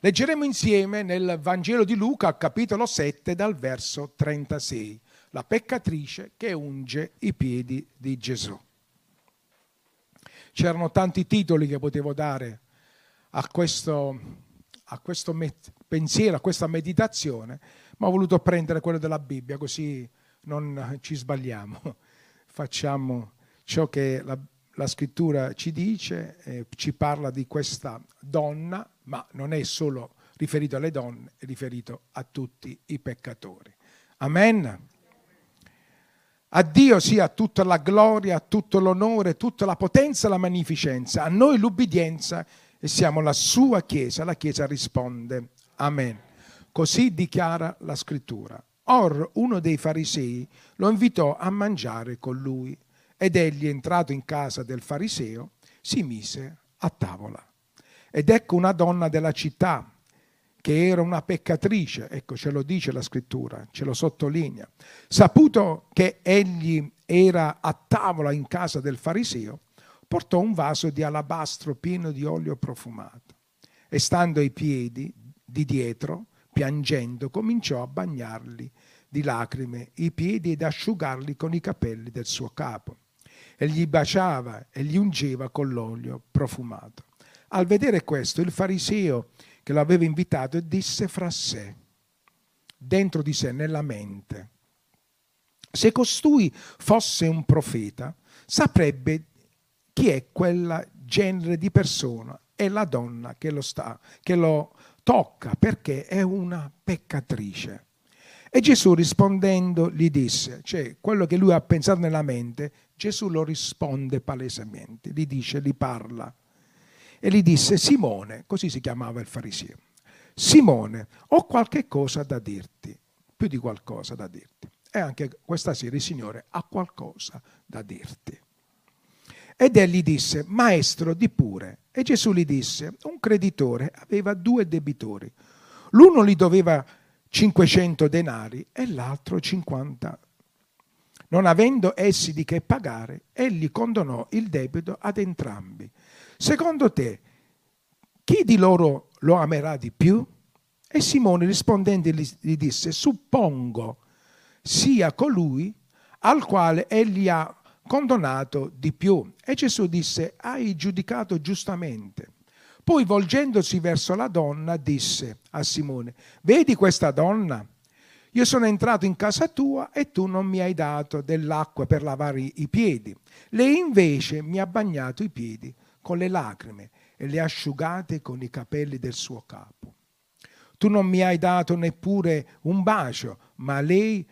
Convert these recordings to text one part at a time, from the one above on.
Leggeremo insieme nel Vangelo di Luca, capitolo 7, dal verso 36, la peccatrice che unge i piedi di Gesù. C'erano tanti titoli che potevo dare a questo, a questo pensiero, a questa meditazione, ma ho voluto prendere quello della Bibbia così non ci sbagliamo, facciamo ciò che la, la scrittura ci dice, eh, ci parla di questa donna, ma non è solo riferito alle donne, è riferito a tutti i peccatori. Amen. A Dio sia tutta la gloria, tutto l'onore, tutta la potenza e la magnificenza, a noi l'ubbidienza e siamo la sua Chiesa. La Chiesa risponde, Amen. Così dichiara la scrittura. Or uno dei farisei lo invitò a mangiare con lui ed egli, entrato in casa del fariseo, si mise a tavola. Ed ecco una donna della città, che era una peccatrice, ecco ce lo dice la scrittura, ce lo sottolinea, saputo che egli era a tavola in casa del fariseo, portò un vaso di alabastro pieno di olio profumato e stando ai piedi di dietro, piangendo, cominciò a bagnarli di lacrime i piedi ed asciugarli con i capelli del suo capo. E gli baciava e gli ungeva con l'olio profumato. Al vedere questo, il fariseo che lo aveva invitato disse fra sé, dentro di sé, nella mente, se costui fosse un profeta, saprebbe chi è quella genere di persona e la donna che lo, sta, che lo tocca perché è una peccatrice. E Gesù rispondendo gli disse, cioè quello che lui ha pensato nella mente, Gesù lo risponde palesemente, gli dice, gli parla. E gli disse, Simone, così si chiamava il fariseo, Simone, ho qualche cosa da dirti, più di qualcosa da dirti. E anche questa sera il Signore ha qualcosa da dirti. Ed egli disse, Maestro, di pure. E Gesù gli disse, un creditore aveva due debitori. L'uno gli doveva 500 denari e l'altro 50. Non avendo essi di che pagare, egli condonò il debito ad entrambi. Secondo te, chi di loro lo amerà di più? E Simone rispondendo gli disse, suppongo sia colui al quale egli ha condonato di più. E Gesù disse, hai giudicato giustamente. Poi volgendosi verso la donna disse a Simone, vedi questa donna? Io sono entrato in casa tua e tu non mi hai dato dell'acqua per lavare i piedi. Lei invece mi ha bagnato i piedi con le lacrime e le ha asciugate con i capelli del suo capo. Tu non mi hai dato neppure un bacio, ma lei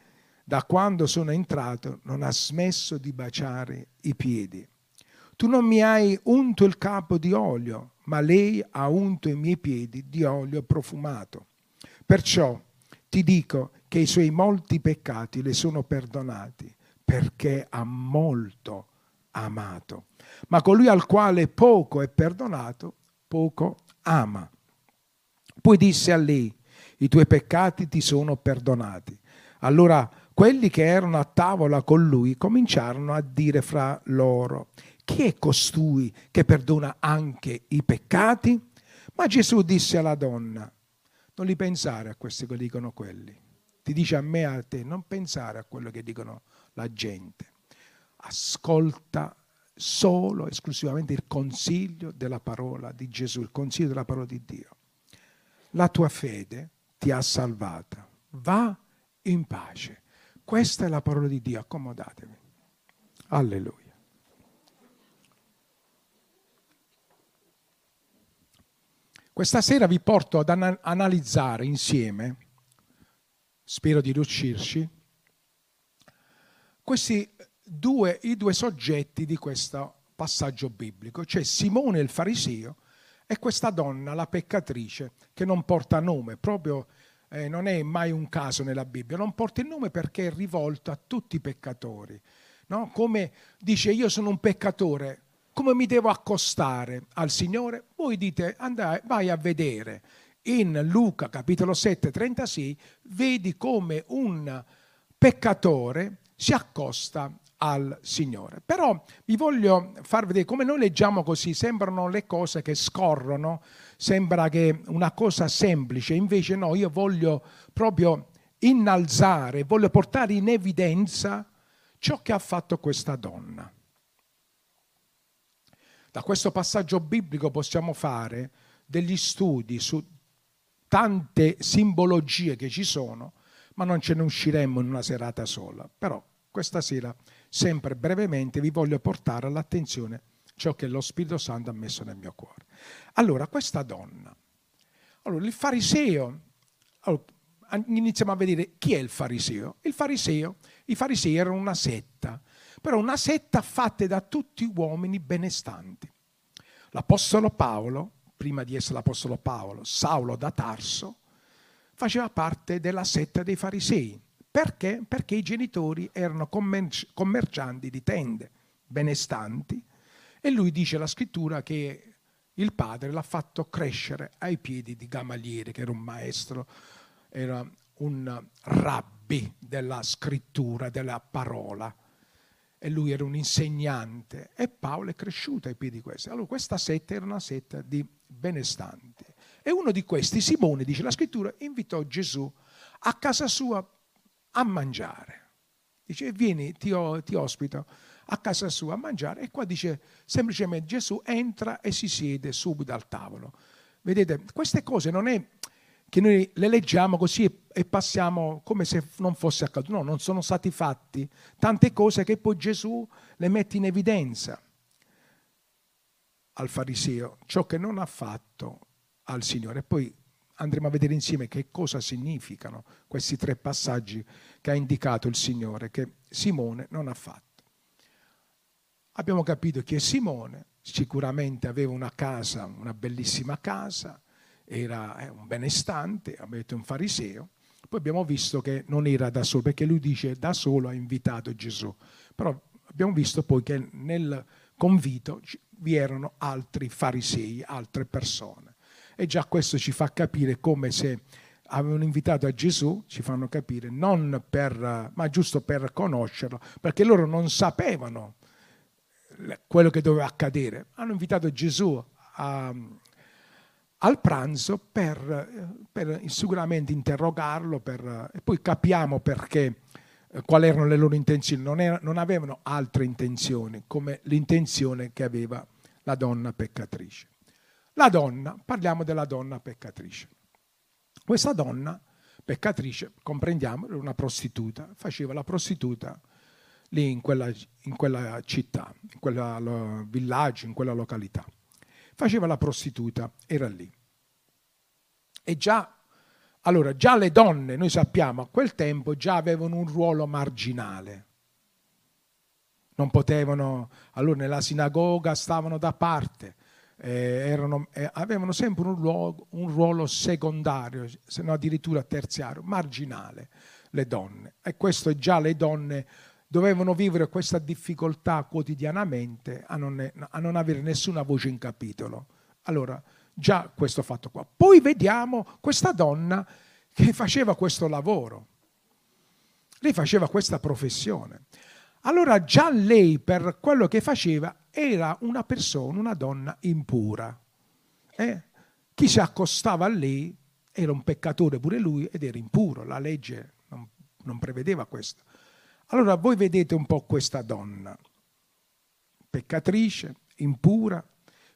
da quando sono entrato non ha smesso di baciare i piedi. Tu non mi hai unto il capo di olio, ma lei ha unto i miei piedi di olio profumato. Perciò ti dico che i suoi molti peccati le sono perdonati, perché ha molto amato. Ma colui al quale poco è perdonato, poco ama. Poi disse a lei, i tuoi peccati ti sono perdonati. Allora quelli che erano a tavola con lui cominciarono a dire fra loro, chi è costui che perdona anche i peccati? Ma Gesù disse alla donna, non li pensare a questi che dicono quelli. Ti dice a me e a te, non pensare a quello che dicono la gente. Ascolta solo, esclusivamente il consiglio della parola di Gesù, il consiglio della parola di Dio. La tua fede ti ha salvata. Va in pace. Questa è la parola di Dio, accomodatevi. Alleluia. Questa sera vi porto ad analizzare insieme, spero di riuscirci, questi due, i due soggetti di questo passaggio biblico, cioè Simone il fariseo e questa donna, la peccatrice, che non porta nome, proprio eh, non è mai un caso nella Bibbia, non porta il nome perché è rivolto a tutti i peccatori. No? Come dice io sono un peccatore, come mi devo accostare al Signore? Voi dite andai, vai a vedere in Luca capitolo 7, 36, vedi come un peccatore si accosta al Signore. Però vi voglio far vedere come noi leggiamo così, sembrano le cose che scorrono, sembra che una cosa semplice, invece no, io voglio proprio innalzare, voglio portare in evidenza ciò che ha fatto questa donna. Da questo passaggio biblico possiamo fare degli studi su tante simbologie che ci sono, ma non ce ne usciremmo in una serata sola. Però questa sera, sempre brevemente, vi voglio portare all'attenzione ciò che lo Spirito Santo ha messo nel mio cuore. Allora, questa donna, allora, il fariseo, allora, iniziamo a vedere chi è il fariseo. Il fariseo, i farisei erano una setta, però una setta fatta da tutti uomini benestanti. L'Apostolo Paolo, prima di essere l'Apostolo Paolo, Saulo da Tarso, faceva parte della setta dei farisei. Perché? Perché i genitori erano commercianti di tende, benestanti, e lui dice la scrittura che il padre l'ha fatto crescere ai piedi di Gamaliere, che era un maestro, era un rabbi della scrittura, della parola. E lui era un insegnante e Paolo è cresciuto ai piedi di questi. Allora questa setta era una setta di benestanti. E uno di questi, Simone, dice la scrittura, invitò Gesù a casa sua a mangiare. Dice, vieni, ti, ti ospito a casa sua a mangiare. E qua dice semplicemente Gesù entra e si siede subito al tavolo. Vedete, queste cose non è che noi le leggiamo così e, e passiamo come se non fosse accaduto. No, non sono stati fatti tante cose che poi Gesù le mette in evidenza al fariseo, ciò che non ha fatto al Signore. E poi andremo a vedere insieme che cosa significano questi tre passaggi che ha indicato il Signore, che Simone non ha fatto. Abbiamo capito che Simone sicuramente aveva una casa, una bellissima casa, era eh, un benestante, abbiamo detto un fariseo, poi abbiamo visto che non era da solo, perché lui dice da solo ha invitato Gesù, però abbiamo visto poi che nel convito vi erano altri farisei, altre persone. E già questo ci fa capire come se avevano invitato a Gesù, ci fanno capire, non per, ma giusto per conoscerlo, perché loro non sapevano quello che doveva accadere. Hanno invitato Gesù a, al pranzo per, per, sicuramente interrogarlo per, e poi capiamo perché, quali erano le loro intenzioni. Non, era, non avevano altre intenzioni come l'intenzione che aveva la donna peccatrice. La donna, parliamo della donna peccatrice. Questa donna peccatrice, comprendiamo, era una prostituta, faceva la prostituta lì in quella, in quella città, in quel villaggio, in quella località. Faceva la prostituta, era lì. E già, allora, già le donne, noi sappiamo, a quel tempo già avevano un ruolo marginale. Non potevano, allora nella sinagoga stavano da parte, eh, erano, eh, avevano sempre un ruolo, un ruolo secondario, se non addirittura terziario, marginale, le donne. E questo già le donne dovevano vivere questa difficoltà quotidianamente a non, a non avere nessuna voce in capitolo. Allora, già questo fatto qua. Poi vediamo questa donna che faceva questo lavoro. Lei faceva questa professione. Allora già lei per quello che faceva era una persona, una donna impura. Eh? Chi si accostava a lei era un peccatore pure lui ed era impuro. La legge non, non prevedeva questo. Allora voi vedete un po' questa donna, peccatrice, impura,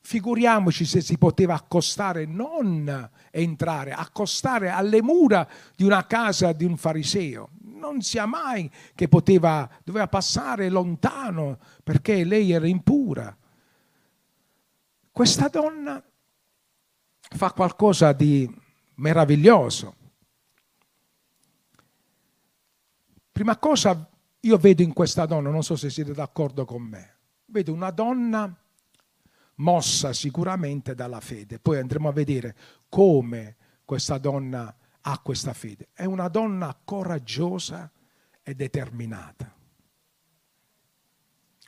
Figuriamoci se si poteva accostare, non entrare, accostare alle mura di una casa di un fariseo. Non sia mai che poteva, doveva passare lontano perché lei era impura. Questa donna fa qualcosa di meraviglioso. Prima cosa io vedo in questa donna, non so se siete d'accordo con me, vedo una donna mossa sicuramente dalla fede. Poi andremo a vedere come questa donna ha questa fede. È una donna coraggiosa e determinata.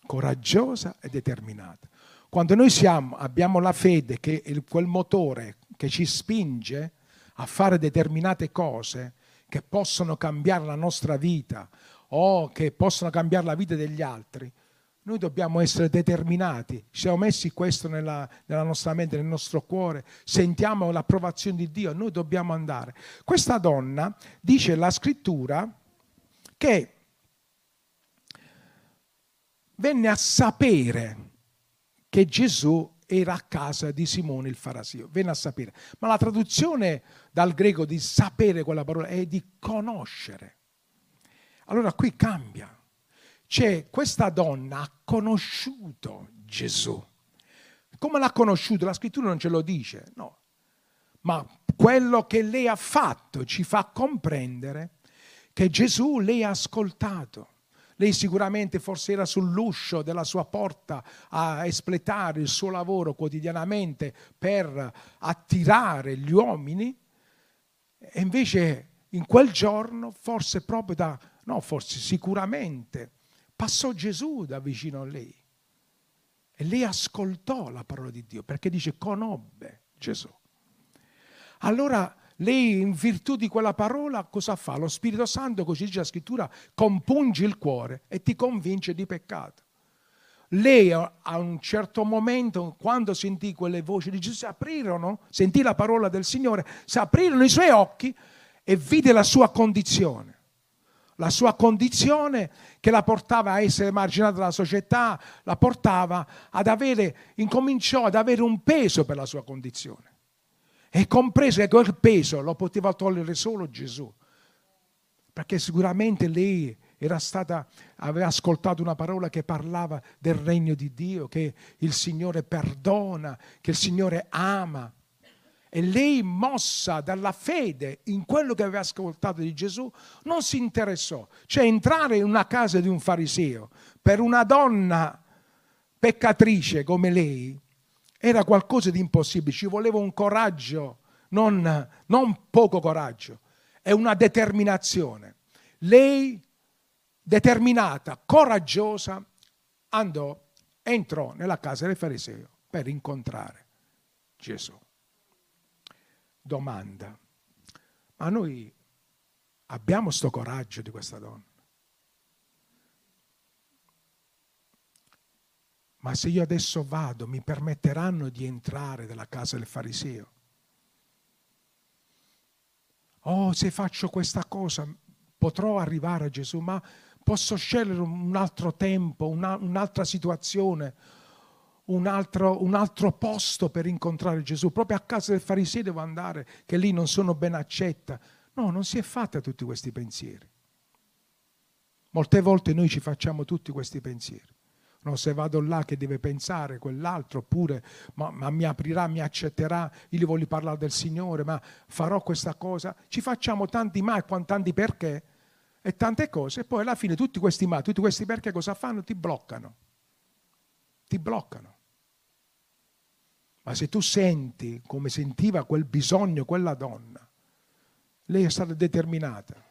Coraggiosa e determinata. Quando noi siamo, abbiamo la fede che è quel motore che ci spinge a fare determinate cose che possono cambiare la nostra vita o che possono cambiare la vita degli altri, noi dobbiamo essere determinati. Ci siamo messi questo nella, nella, nostra mente, nel nostro cuore, sentiamo l'approvazione di Dio, noi dobbiamo andare. Questa donna dice la scrittura che venne a sapere che Gesù era a casa di Simone il Farasio, venne a sapere. Ma la traduzione dal greco di sapere quella parola è di conoscere. Allora qui cambia. C'è questa donna ha conosciuto Gesù. Come l'ha conosciuto? La scrittura non ce lo dice, no. Ma quello che lei ha fatto ci fa comprendere che Gesù lei ha ascoltato. Lei sicuramente forse era sull'uscio della sua porta a espletare il suo lavoro quotidianamente per attirare gli uomini e invece in quel giorno, forse proprio da, no, forse sicuramente, passò Gesù da vicino a lei. E lei ascoltò la parola di Dio perché dice conobbe Gesù. Allora lei in virtù di quella parola cosa fa? Lo Spirito Santo, così dice la scrittura, compunge il cuore e ti convince di peccato. Lei a un certo momento, quando sentì quelle voci di Gesù, si aprirono, sentì la parola del Signore, si aprirono i suoi occhi e vide la sua condizione. La sua condizione che la portava a essere marginata dalla società, la portava ad avere, incominciò ad avere un peso per la sua condizione. E comprese che quel peso lo poteva togliere solo Gesù. Perché sicuramente lei era stata, aveva ascoltato una parola che parlava del regno di Dio, che il Signore perdona, che il Signore ama. E lei, mossa dalla fede in quello che aveva ascoltato di Gesù, non si interessò. Cioè entrare in una casa di un fariseo per una donna peccatrice come lei era qualcosa di impossibile, ci voleva un coraggio, non, non poco coraggio, è una determinazione. Lei, determinata, coraggiosa, andò, entrò nella casa del fariseo per incontrare Gesù. Domanda, ma noi abbiamo sto coraggio di questa donna? ma se io adesso vado mi permetteranno di entrare nella casa del fariseo? Oh, se faccio questa cosa potrò arrivare a Gesù, ma posso scegliere un altro tempo, una, un'altra situazione, un altro, un altro, posto per incontrare Gesù. Proprio a casa del fariseo devo andare, che lì non sono ben accetta. No, non si è fatta tutti questi pensieri. Molte volte noi ci facciamo tutti questi pensieri. No, se vado là che deve pensare quell'altro, oppure ma, ma, mi aprirà, mi accetterà, io gli voglio parlare del Signore, ma farò questa cosa. Ci facciamo tanti ma e tanti perché e tante cose, e poi alla fine tutti questi ma, tutti questi perché cosa fanno? Ti bloccano. Ti bloccano. Ma se tu senti come sentiva quel bisogno quella donna, lei è stata determinata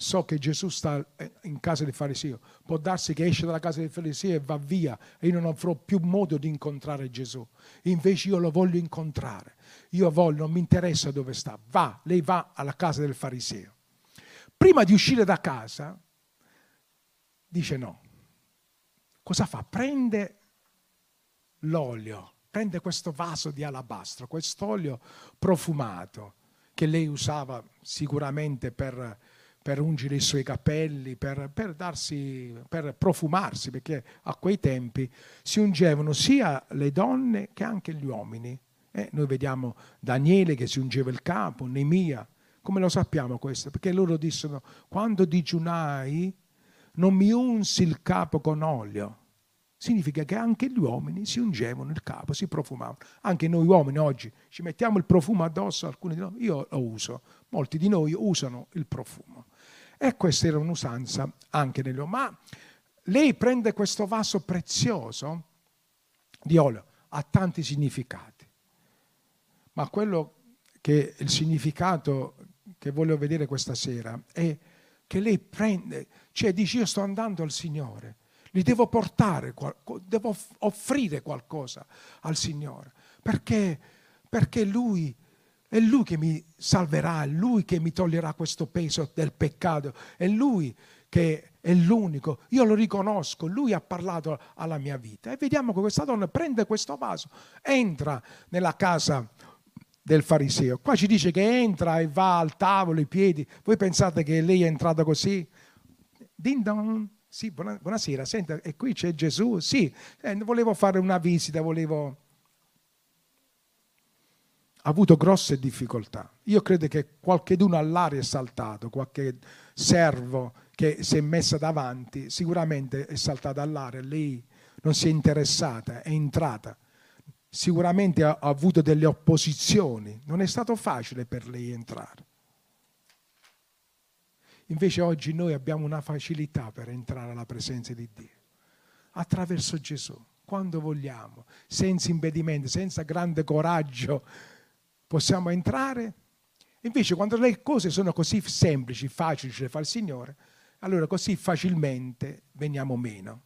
so che Gesù sta eh, in casa del fariseo, può darsi che esce dalla casa del fariseo e va via e io non avrò più modo di incontrare Gesù. Invece io lo voglio incontrare. Io voglio, non mi interessa dove sta, va, lei va alla casa del fariseo. Prima di uscire da casa, dice no. Cosa fa? Prende l'olio, prende questo vaso di alabastro, quest'olio profumato che lei usava sicuramente per per ungere i suoi capelli, per, per, darsi, per profumarsi, perché a quei tempi si ungevano sia le donne che anche gli uomini. Eh, noi vediamo Daniele che si ungeva il capo, Nemia. Come lo sappiamo questo? Perché loro dissero, quando digiunai non mi unsi il capo con olio. Significa che anche gli uomini si ungevano il capo, si profumavano. Anche noi uomini oggi ci mettiamo il profumo addosso, alcuni di noi, io lo uso, molti di noi usano il profumo. E questa era un'usanza anche nelle Ma lei prende questo vaso prezioso di olio, ha tanti significati. Ma quello che il significato che voglio vedere questa sera è che lei prende, cioè dice io sto andando al Signore, gli devo portare, devo offrire qualcosa al Signore, perché, perché Lui è Lui che mi salverà, è Lui che mi toglierà questo peso del peccato, è Lui che è l'unico, io lo riconosco, lui ha parlato alla mia vita. E vediamo che questa donna prende questo vaso, entra nella casa del fariseo. Qua ci dice che entra e va al tavolo, i piedi. Voi pensate che lei è entrata così? Din don. Sì, buonasera, senta, e qui c'è Gesù? Sì, eh, volevo fare una visita, volevo... Ha avuto grosse difficoltà. Io credo che qualcheduno all'aria è saltato, qualche servo che si è messa davanti, sicuramente è saltata all'aria, lei non si è interessata, è entrata sicuramente ha avuto delle opposizioni, non è stato facile per lei entrare. Invece oggi noi abbiamo una facilità per entrare alla presenza di Dio, attraverso Gesù, quando vogliamo, senza impedimenti, senza grande coraggio, possiamo entrare. Invece quando le cose sono così semplici, facili da fare il Signore, allora così facilmente veniamo meno.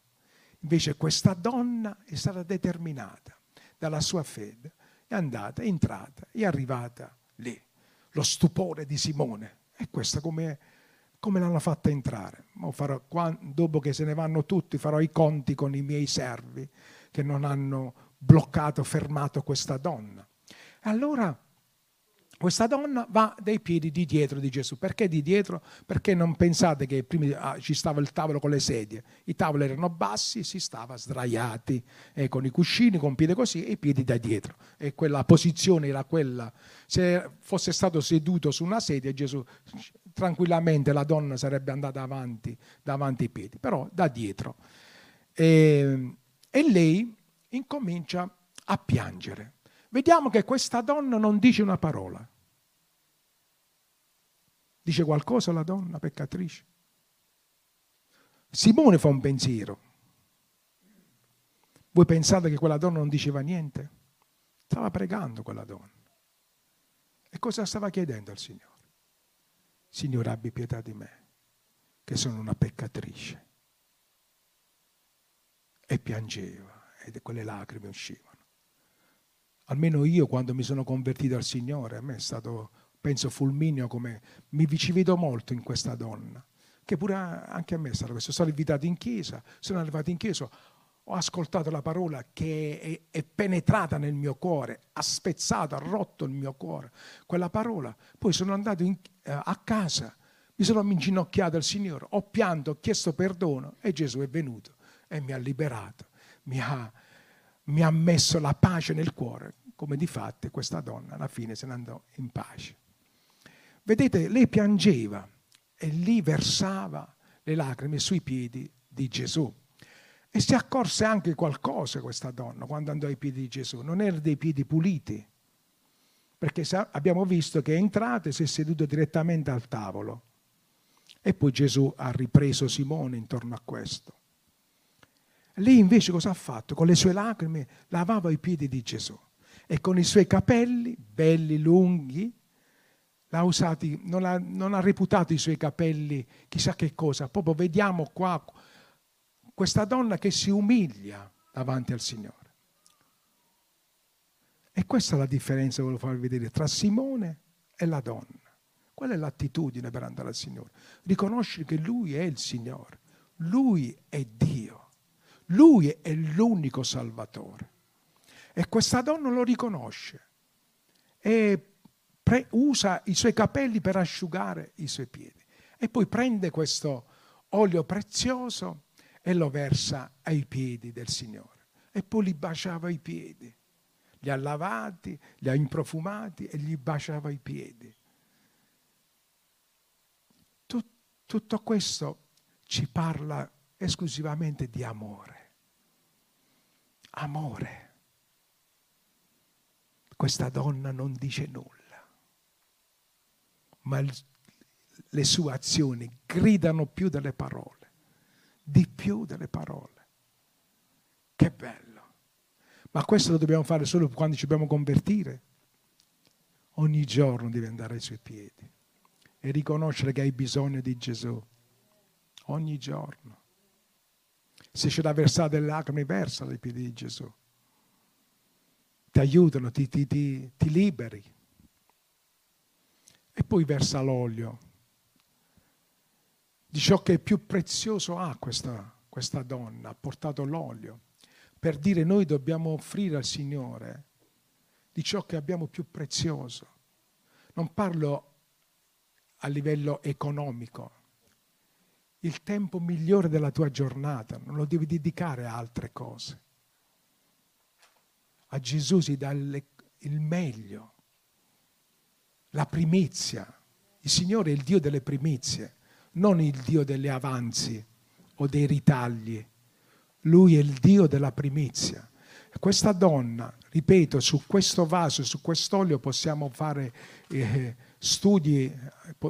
Invece questa donna è stata determinata dalla sua fede, è andata, è entrata, è arrivata lì. Lo stupore di Simone. E questa come, come l'hanno fatta entrare. Farò, dopo che se ne vanno tutti, farò i conti con i miei servi che non hanno bloccato, fermato questa donna. Allora questa donna va dai piedi di dietro di Gesù. Perché di dietro? Perché non pensate che prima ah, ci stava il tavolo con le sedie. I tavoli erano bassi si stava sdraiati eh, con i cuscini, con piedi così e i piedi da dietro. E quella posizione era quella. Se fosse stato seduto su una sedia, Gesù tranquillamente la donna sarebbe andata avanti, davanti ai piedi, però da dietro. E, e lei incomincia a piangere. Vediamo che questa donna non dice una parola. Dice qualcosa la donna peccatrice? Simone fa un pensiero. Voi pensate che quella donna non diceva niente? Stava pregando quella donna. E cosa stava chiedendo al Signore? Signore, abbi pietà di me, che sono una peccatrice. E piangeva e quelle lacrime uscivano. Almeno io quando mi sono convertito al Signore, a me è stato penso fulmineo come mi ci molto in questa donna, che pure anche a me è stato questo. Sono invitato in chiesa, sono arrivato in chiesa, ho ascoltato la parola che è, è, penetrata nel mio cuore, ha spezzato, ha rotto il mio cuore, quella parola. Poi sono andato in, eh, a casa, mi sono inginocchiato al Signore, ho pianto, ho chiesto perdono e Gesù è venuto e mi ha liberato, mi ha, mi ha messo la pace nel cuore, come di fatto questa donna alla fine se ne andò in pace. Vedete, lei piangeva e lì versava le lacrime sui piedi di Gesù. E si accorse anche qualcosa questa donna quando andò ai piedi di Gesù. Non erano dei piedi puliti, perché abbiamo visto che è entrato e si è seduto direttamente al tavolo. E poi Gesù ha ripreso Simone intorno a questo. Lei invece cosa ha fatto? Con le sue lacrime lavava i piedi di Gesù e con i suoi capelli, belli, lunghi, l'ha usati, non ha, non ha reputato i suoi capelli chissà che cosa. Proprio vediamo qua questa donna che si umilia davanti al Signore. E questa è la differenza che volevo farvi vedere tra Simone e la donna. Qual è l'attitudine per andare al Signore? Riconoscere che Lui è il Signore, Lui è Dio, Lui è l'unico Salvatore. E questa donna lo riconosce. E pre- usa i suoi capelli per asciugare i suoi piedi e poi prende questo olio prezioso e lo versa ai piedi del Signore e poi li baciava i piedi. Li ha lavati, li ha improfumati e gli baciava i piedi. Tut- tutto questo ci parla esclusivamente di amore. Amore. Questa donna non dice nulla ma le sue azioni gridano più delle parole, di più delle parole. Che bello! Ma questo lo dobbiamo fare solo quando ci dobbiamo convertire. Ogni giorno devi andare ai suoi piedi e riconoscere che hai bisogno di Gesù. Ogni giorno. Se c'è da versare delle lacrime, versa ai piedi di Gesù. Ti aiutano, ti, ti, ti, ti liberi e poi versa l'olio. di ciò che più prezioso ha questa, questa donna, ha portato l'olio, per dire noi dobbiamo offrire al Signore di ciò che abbiamo più prezioso. Non parlo a livello economico. Il tempo migliore della tua giornata non lo devi dedicare a altre cose. A Gesù si dà il meglio, la primizia. Il Signore è il Dio delle primizie, non il Dio delle avanzi o dei ritagli. Lui è il Dio della primizia. Questa donna, ripeto, su questo vaso, su quest'olio possiamo fare eh, studi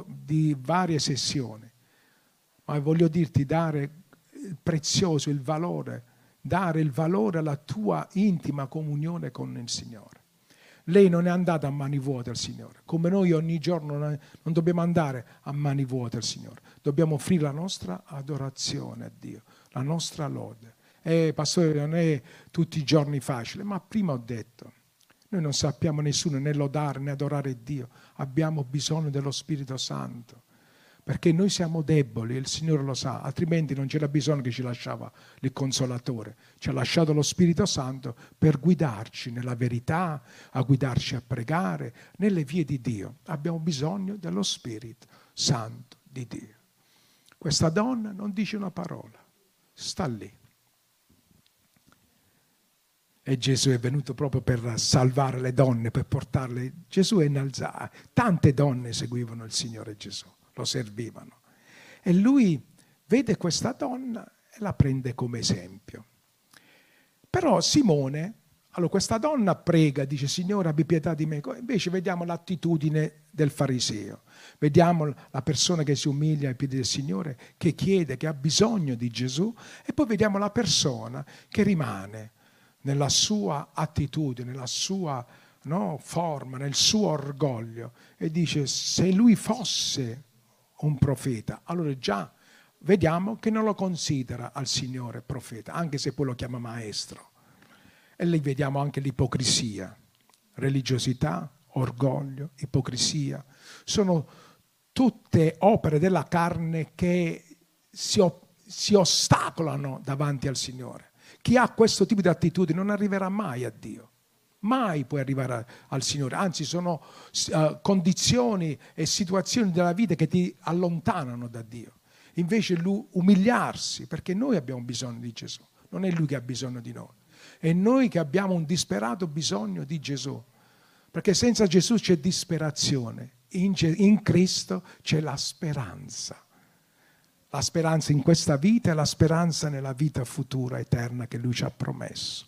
di varie sessioni, ma voglio dirti dare il prezioso, il valore, dare il valore alla tua intima comunione con il Signore. Lei non è andata a mani vuote al Signore, come noi ogni giorno non dobbiamo andare a mani vuote al Signore, dobbiamo offrire la nostra adorazione a Dio, la nostra lode. E eh, pastore, non è tutti i giorni facile, ma prima ho detto, noi non sappiamo nessuno né lodare né adorare Dio, abbiamo bisogno dello Spirito Santo perché noi siamo deboli, il Signore lo sa, altrimenti non c'era bisogno che ci lasciava il consolatore, ci ha lasciato lo Spirito Santo per guidarci nella verità, a guidarci a pregare nelle vie di Dio. Abbiamo bisogno dello Spirito Santo di Dio. Questa donna non dice una parola, sta lì. E Gesù è venuto proprio per salvare le donne, per portarle. Gesù è innalzato. Tante donne seguivano il Signore Gesù lo servivano. E lui vede questa donna e la prende come esempio. Però Simone, allora questa donna prega, dice Signore abbi pietà di me, invece vediamo l'attitudine del fariseo, vediamo la persona che si umilia ai piedi del Signore, che chiede, che ha bisogno di Gesù e poi vediamo la persona che rimane nella sua attitudine, nella sua no, forma, nel suo orgoglio e dice se lui fosse un profeta. Allora già vediamo che non lo considera al Signore profeta, anche se poi lo chiama maestro. E lì vediamo anche l'ipocrisia, religiosità, orgoglio, ipocrisia. Sono tutte opere della carne che si, si ostacolano davanti al Signore. Chi ha questo tipo di attitudine non arriverà mai a Dio mai puoi arrivare al Signore, anzi sono uh, condizioni e situazioni della vita che ti allontanano da Dio. Invece lui umiliarsi, perché noi abbiamo bisogno di Gesù, non è lui che ha bisogno di noi, è noi che abbiamo un disperato bisogno di Gesù, perché senza Gesù c'è disperazione, in, in Cristo c'è la speranza. La speranza in questa vita e la speranza nella vita futura eterna che Lui ci ha promesso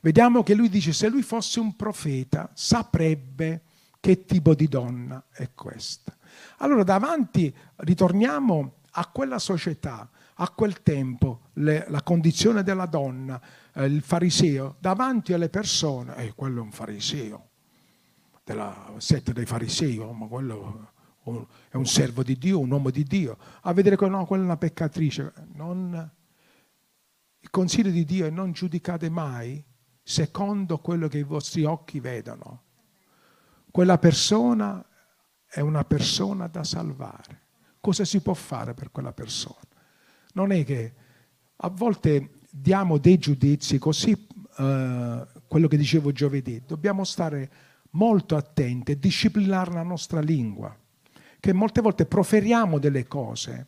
vediamo che lui dice se lui fosse un profeta saprebbe che tipo di donna è questa. Allora davanti ritorniamo a quella società, a quel tempo, le, la condizione della donna, eh, il fariseo, davanti alle persone, eh, quello è un fariseo, della setta dei farisei, oh, ma quello è un servo di Dio, un uomo di Dio, a vedere che no, quella è una peccatrice. Non, il consiglio di Dio è non giudicate mai secondo quello che i vostri occhi vedono. Quella persona è una persona da salvare. Cosa si può fare per quella persona? Non è che a volte diamo dei giudizi così, eh, quello che dicevo giovedì, dobbiamo stare molto attenti e disciplinare la nostra lingua, che molte volte proferiamo delle cose,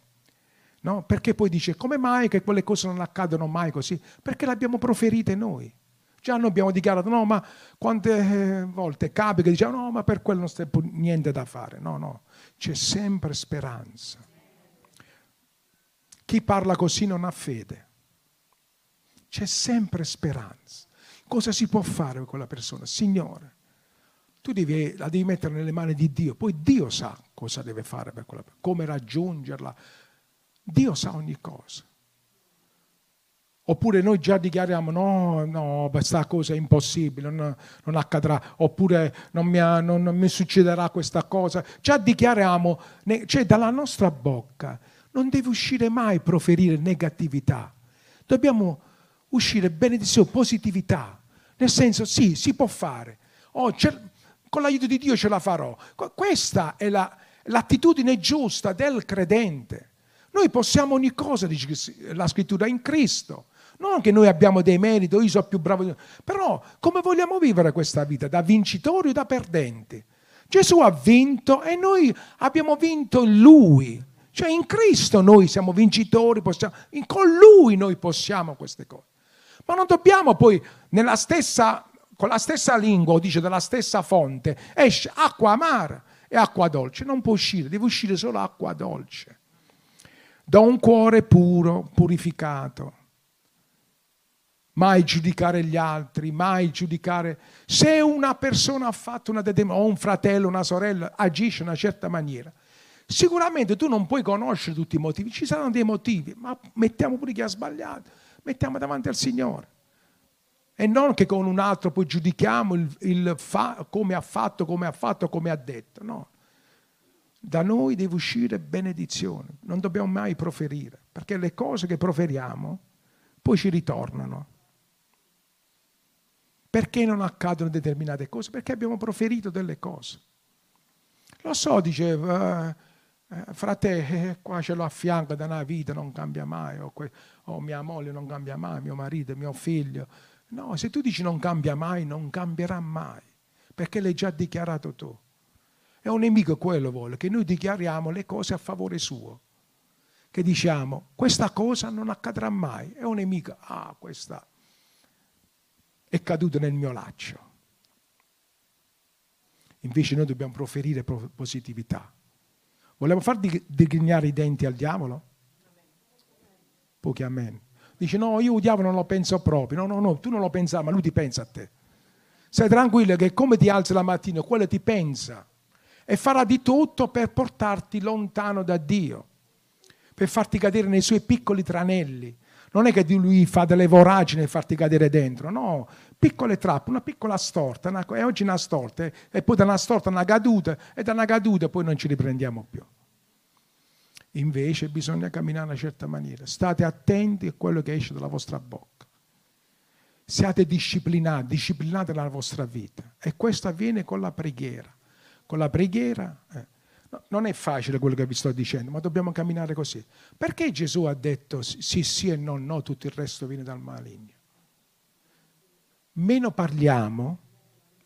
no? perché poi dice come mai che quelle cose non accadono mai così? Perché le abbiamo proferite noi. Già noi abbiamo dichiarato, no, ma quante eh, volte capita che diciamo, no, ma per quello non c'è niente da fare. No, no, c'è sempre speranza. Chi parla così non ha fede. C'è sempre speranza. Cosa si può fare con quella persona? Signore, tu devi, la devi mettere nelle mani di Dio, poi Dio sa cosa deve fare per quella persona, come raggiungerla. Dio sa ogni cosa. Oppure noi già dichiariamo no, no, questa cosa è impossibile, non, non accadrà, oppure non mi, non, non mi, succederà questa cosa. Già dichiariamo, cioè dalla nostra bocca non deve uscire mai proferire negatività. Dobbiamo uscire benedizione, positività. Nel senso, sì, si può fare. Oh, con l'aiuto di Dio ce la farò. Questa è la, l'attitudine giusta del credente. Noi possiamo ogni cosa, dice la scrittura, in Cristo. Non che noi abbiamo dei meriti, io sono più bravo, però come vogliamo vivere questa vita? Da vincitori o da perdenti? Gesù ha vinto e noi abbiamo vinto in Lui. Cioè in Cristo noi siamo vincitori, possiamo, con Lui noi possiamo queste cose. Ma non dobbiamo poi, stessa, con la stessa lingua, o dice dalla stessa fonte, esce acqua amara e acqua dolce. Non può uscire, deve uscire solo acqua dolce. Da un cuore puro, purificato mai giudicare gli altri, mai giudicare. Se una persona ha fatto una determinata, o un fratello, una sorella, agisce in una certa maniera, sicuramente tu non puoi conoscere tutti i motivi, ci saranno dei motivi, ma mettiamo pure chi ha sbagliato, mettiamo davanti al Signore. E non che con un altro poi giudichiamo il, il fa, come ha fatto, come ha fatto, come ha detto, no. Da noi deve uscire benedizione, non dobbiamo mai proferire, perché le cose che proferiamo poi ci ritornano. Perché non accadono determinate cose? Perché abbiamo proferito delle cose. Lo so, diceva, eh, eh, frate, eh, qua ce l'ho a fianco da una vita, non cambia mai, o, que- o mia moglie non cambia mai, mio marito, mio figlio. No, se tu dici non cambia mai, non cambierà mai, perché l'hai già dichiarato tu. È un nemico quello vuole, che noi dichiariamo le cose a favore suo. Che diciamo, questa cosa non accadrà mai. È un nemico, ah, questa è caduto nel mio laccio. Invece noi dobbiamo proferire positività. Vogliamo far digrignare i denti al diavolo? Pochi amen. Dice no, io il diavolo non lo penso proprio. No, no, no, tu non lo pensi, ma lui ti pensa a te. Stai tranquillo che come ti alzi la mattina, quello ti pensa e farà di tutto per portarti lontano da Dio, per farti cadere nei suoi piccoli tranelli, non è che lui fa delle voragini e farti cadere dentro, no, piccole trappe, una piccola storta, una, e oggi una storta, e poi da una storta una caduta, e da una caduta poi non ci riprendiamo più. Invece bisogna camminare in una certa maniera. State attenti a quello che esce dalla vostra bocca. Siate disciplinati, disciplinate la vostra vita. E questo avviene con la preghiera. Con la preghiera eh, No, non è facile quello che vi sto dicendo, ma dobbiamo camminare così. Perché Gesù ha detto sì, sì e no, no, tutto il resto viene dal maligno? Meno parliamo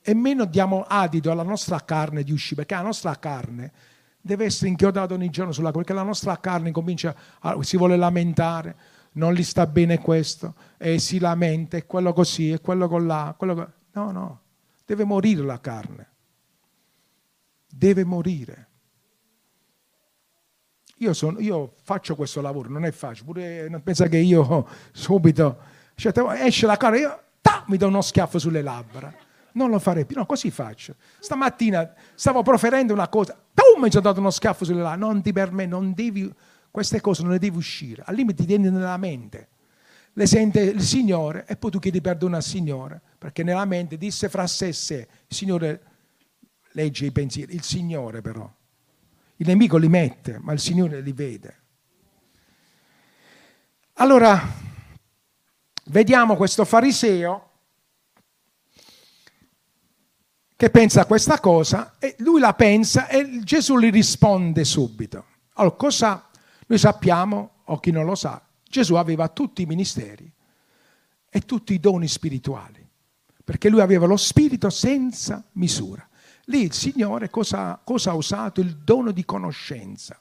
e meno diamo adito alla nostra carne di uscire, perché la nostra carne deve essere inchiodata ogni giorno sulla perché la nostra carne comincia a, si vuole lamentare, non gli sta bene questo, e si lamenta, è quello così, è quello con là, quello con... no, no, deve morire la carne, deve morire. Io, sono, io, faccio questo lavoro, non è facile, pure non pensa che io subito, cioè, esce la cara, io ta, mi do uno schiaffo sulle labbra. Non lo farei più, no, così faccio. Stamattina stavo proferendo una cosa, pum, mi sono dato uno schiaffo sulle labbra. Non ti per me, non devi, queste cose non le devi uscire, al limite ti tieni nella mente. Le sente il Signore e poi tu chiedi perdono al Signore, perché nella mente disse fra sé e sé, il Signore legge i pensieri, il Signore però il nemico li mette, ma il Signore li vede. Allora, vediamo questo fariseo che pensa a questa cosa e lui la pensa e Gesù gli risponde subito. Allora, cosa noi sappiamo, o chi non lo sa, Gesù aveva tutti i ministeri e tutti i doni spirituali, perché lui aveva lo spirito senza misura. Lì il Signore cosa, cosa ha usato? Il dono di conoscenza.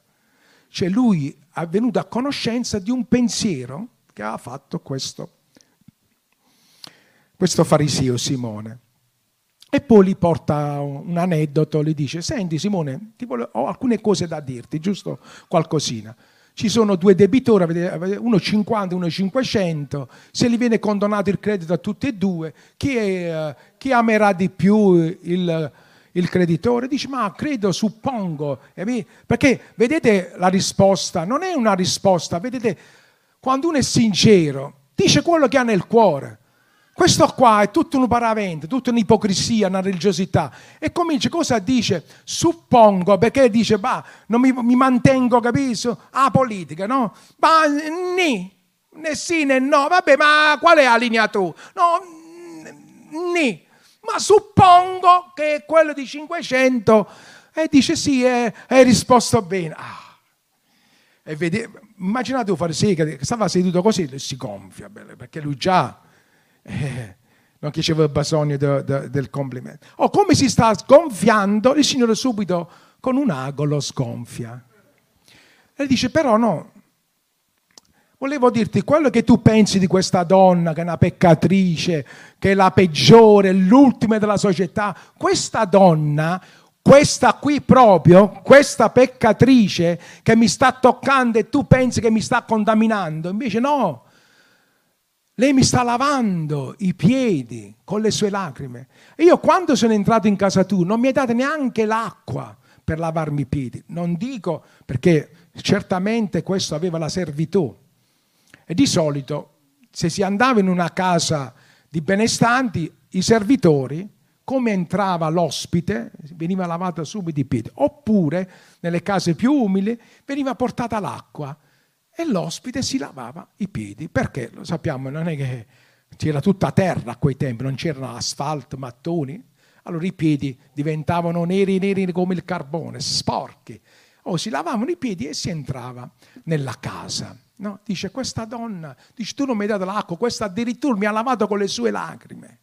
Cioè lui è venuto a conoscenza di un pensiero che ha fatto questo, questo fariseo Simone. E poi gli porta un aneddoto, gli dice, senti Simone, voglio, ho alcune cose da dirti, giusto qualcosina. Ci sono due debitori, uno 50 e uno 500, se gli viene condonato il credito a tutti e due, chi, è, chi amerà di più il, il creditore, dice ma credo, suppongo, perché vedete la risposta, non è una risposta, vedete, quando uno è sincero, dice quello che ha nel cuore. Questo qua è tutto un paravento, tutta un'ipocrisia, una religiosità. E comincia, cosa dice? Suppongo, perché dice, bah, non mi, mi mantengo, capisco, a politica, no? Ma ni, né sì né no, vabbè, ma qual è la linea tu? No, ni ma suppongo che quello di 500 e dice sì, hai risposto bene. Ah. e vede, immaginate un fariseo che stava seduto così e si gonfia, perché lui già eh, non c'era bisogno de, de, del complimento. O come si sta sgonfiando, il Signore subito con un ago lo sgonfia. E dice, però no, volevo dirti quello che tu pensi di questa donna che è una peccatrice, che è la peggiore, l'ultima della società. Questa donna questa qui proprio, questa peccatrice che mi sta toccando e tu pensi che mi sta contaminando, invece no, lei mi sta lavando i piedi con le sue lacrime. Io quando sono entrato in casa tu non mi hai dato neanche l'acqua per lavarmi i piedi. Non dico perché certamente questo aveva la servitù. E di solito se si andava in una casa di benestanti, i servitori come entrava l'ospite, veniva lavata subito i piedi, oppure nelle case più umili veniva portata l'acqua e l'ospite si lavava i piedi, perché? Lo sappiamo, non è che c'era tutta terra a quei tempi, non c'erano asfalto, mattoni, allora i piedi diventavano neri neri come il carbone, sporchi, o si lavavano i piedi e si entrava nella casa. No? Dice questa donna, dice tu non mi hai dato l'acqua, questa addirittura mi ha lavato con le sue lacrime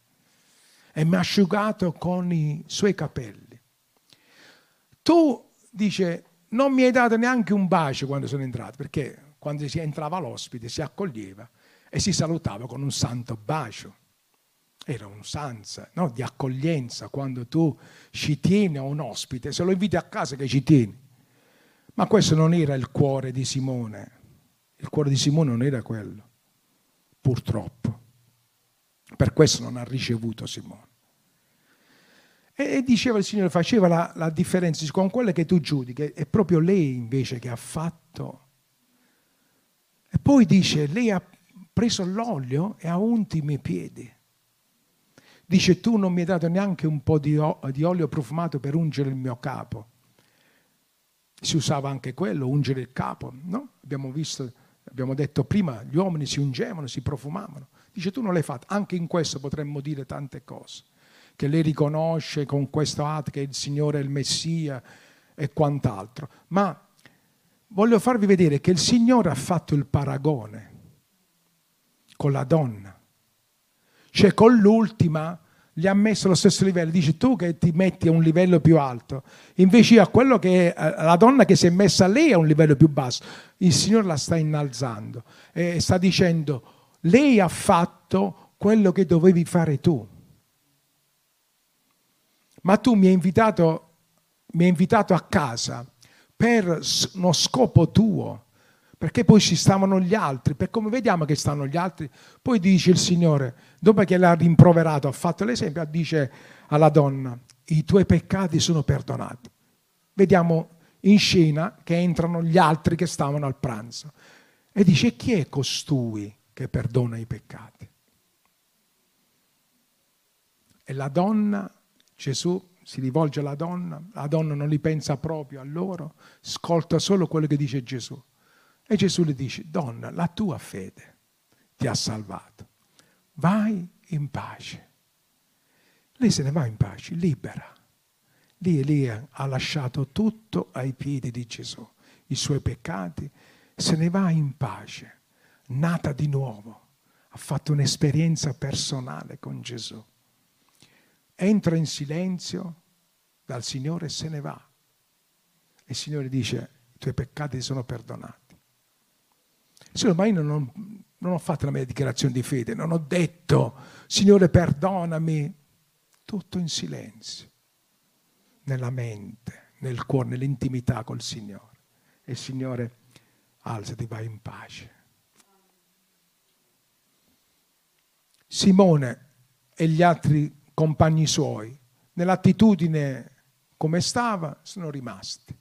e mi ha asciugato con i suoi capelli. Tu, dice, non mi hai dato neanche un bacio quando sono entrato, perché quando si entrava l'ospite si accoglieva e si salutava con un santo bacio. Era un'usanza no? di accoglienza quando tu ci tieni a un ospite, se lo inviti a casa che ci tieni. Ma questo non era il cuore di Simone. Il cuore di Simone non era quello, purtroppo. Per questo non ha ricevuto Simone. E, e diceva il Signore, faceva la, la differenza con quelle che tu giudichi, è proprio lei invece che ha fatto. E poi dice, lei ha preso l'olio e ha unto i miei piedi. Dice, tu non mi hai dato neanche un po' di olio profumato per ungere il mio capo. Si usava anche quello, ungere il capo, no? Abbiamo visto, abbiamo detto prima, gli uomini si ungevano, si profumavano. Dice tu non l'hai fatto, anche in questo potremmo dire tante cose, che lei riconosce con questo atto che il Signore è il Messia e quant'altro. Ma voglio farvi vedere che il Signore ha fatto il paragone con la donna. Cioè con l'ultima gli ha messo lo stesso livello, dice tu che ti metti a un livello più alto, invece a quello che la donna che si è messa lei a un livello più basso, il Signore la sta innalzando e sta dicendo lei ha fatto quello che dovevi fare tu. Ma tu mi hai invitato, mi hai invitato a casa per uno scopo tuo, perché poi ci stavano gli altri, per come vediamo che stanno gli altri, poi dice il Signore, dopo che l'ha rimproverato, ha fatto l'esempio, dice alla donna, i tuoi peccati sono perdonati. Vediamo in scena che entrano gli altri che stavano al pranzo e dice chi è costui che perdona i peccati. E la donna, Gesù si rivolge alla donna, la donna non li pensa proprio a loro, ascolta solo quello che dice Gesù. E Gesù le dice, donna, la tua fede ti ha salvato, vai in pace. Lei se ne va in pace, libera. Lì Elia ha lasciato tutto ai piedi di Gesù, i suoi peccati, se ne va in pace nata di nuovo, ha fatto un'esperienza personale con Gesù. Entra in silenzio dal Signore e se ne va. Il Signore dice, i tuoi peccati sono perdonati. Signore, ma io non, non ho fatto la mia dichiarazione di fede, non ho detto, Signore, perdonami. Tutto in silenzio, nella mente, nel cuore, nell'intimità col Signore. E Signore alzati, vai in pace. Simone e gli altri compagni suoi, nell'attitudine come stava, sono rimasti.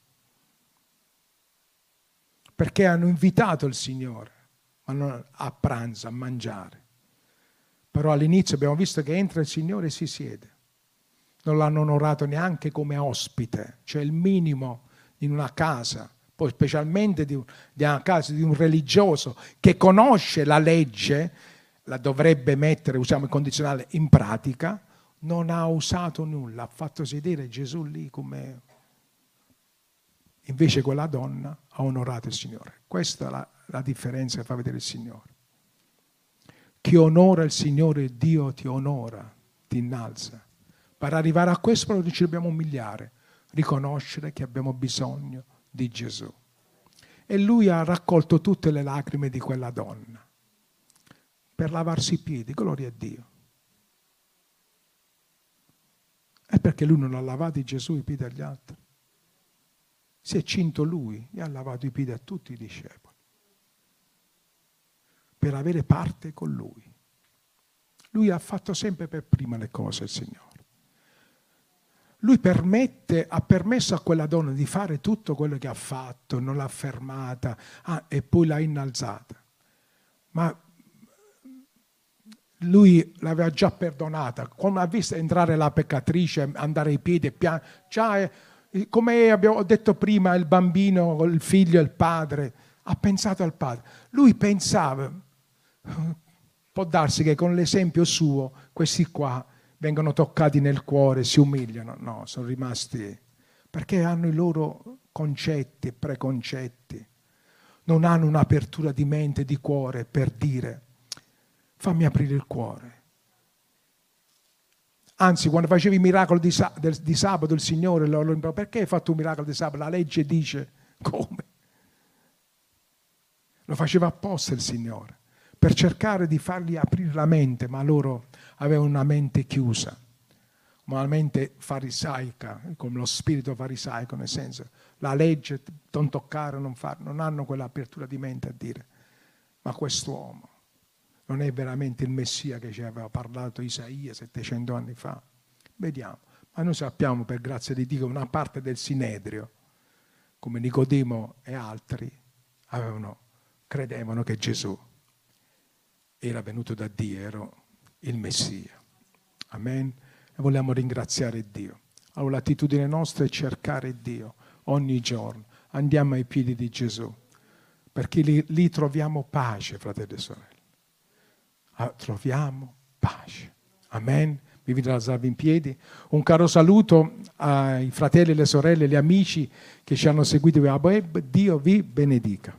Perché hanno invitato il Signore a pranzo, a mangiare. Però all'inizio abbiamo visto che entra il Signore e si siede. Non l'hanno onorato neanche come ospite, cioè il minimo in una casa, poi specialmente di, una casa di un religioso che conosce la legge la dovrebbe mettere, usiamo il condizionale, in pratica, non ha usato nulla, ha fatto sedere Gesù lì come Invece quella donna ha onorato il Signore. Questa è la, la differenza che fa vedere il Signore. Chi onora il Signore, Dio ti onora, ti innalza. Per arrivare a questo noi ci dobbiamo umiliare, riconoscere che abbiamo bisogno di Gesù. E lui ha raccolto tutte le lacrime di quella donna per lavarsi i piedi, gloria a Dio. È perché lui non ha lavato Gesù i piedi agli altri. Si è cinto lui e ha lavato i piedi a tutti i discepoli per avere parte con lui. Lui ha fatto sempre per prima le cose, il Signore. Lui permette, ha permesso a quella donna di fare tutto quello che ha fatto, non l'ha fermata ah, e poi l'ha innalzata. Ma lui l'aveva già perdonata. Quando ha visto entrare la peccatrice, andare ai piedi, pian- già come abbiamo detto prima, il bambino, il figlio e il padre, ha pensato al padre. Lui pensava, può darsi che con l'esempio suo questi qua vengono toccati nel cuore, si umiliano. No, sono rimasti perché hanno i loro concetti e preconcetti. Non hanno un'apertura di mente di cuore per dire fammi aprire il cuore. Anzi, quando facevi i miracoli di, di, sabato, il Signore lo, lo perché hai fatto un miracolo di sabato? La legge dice come. Lo faceva apposta il Signore, per cercare di fargli aprire la mente, ma loro avevano una mente chiusa, una mente farisaica, come lo spirito farisaico, nel senso, la legge, non toccare, non fare, non hanno quell'apertura di mente a dire, ma quest'uomo non è veramente il Messia che ci aveva parlato Isaia 700 anni fa. Vediamo. Ma noi sappiamo per grazia di Dio che una parte del Sinedrio, come Nicodemo e altri, avevano, credevano che Gesù era venuto da Dio, era il Messia. Amen. E vogliamo ringraziare Dio. Allora l'attitudine nostra è cercare Dio ogni giorno. Andiamo ai piedi di Gesù, perché lì, lì troviamo pace, fratelli e sorelle. Ah, troviamo pace. Amen. Vi invito ad alzarvi in piedi. Un caro saluto ai fratelli, le sorelle, gli amici che ci hanno seguito. Dio vi benedica.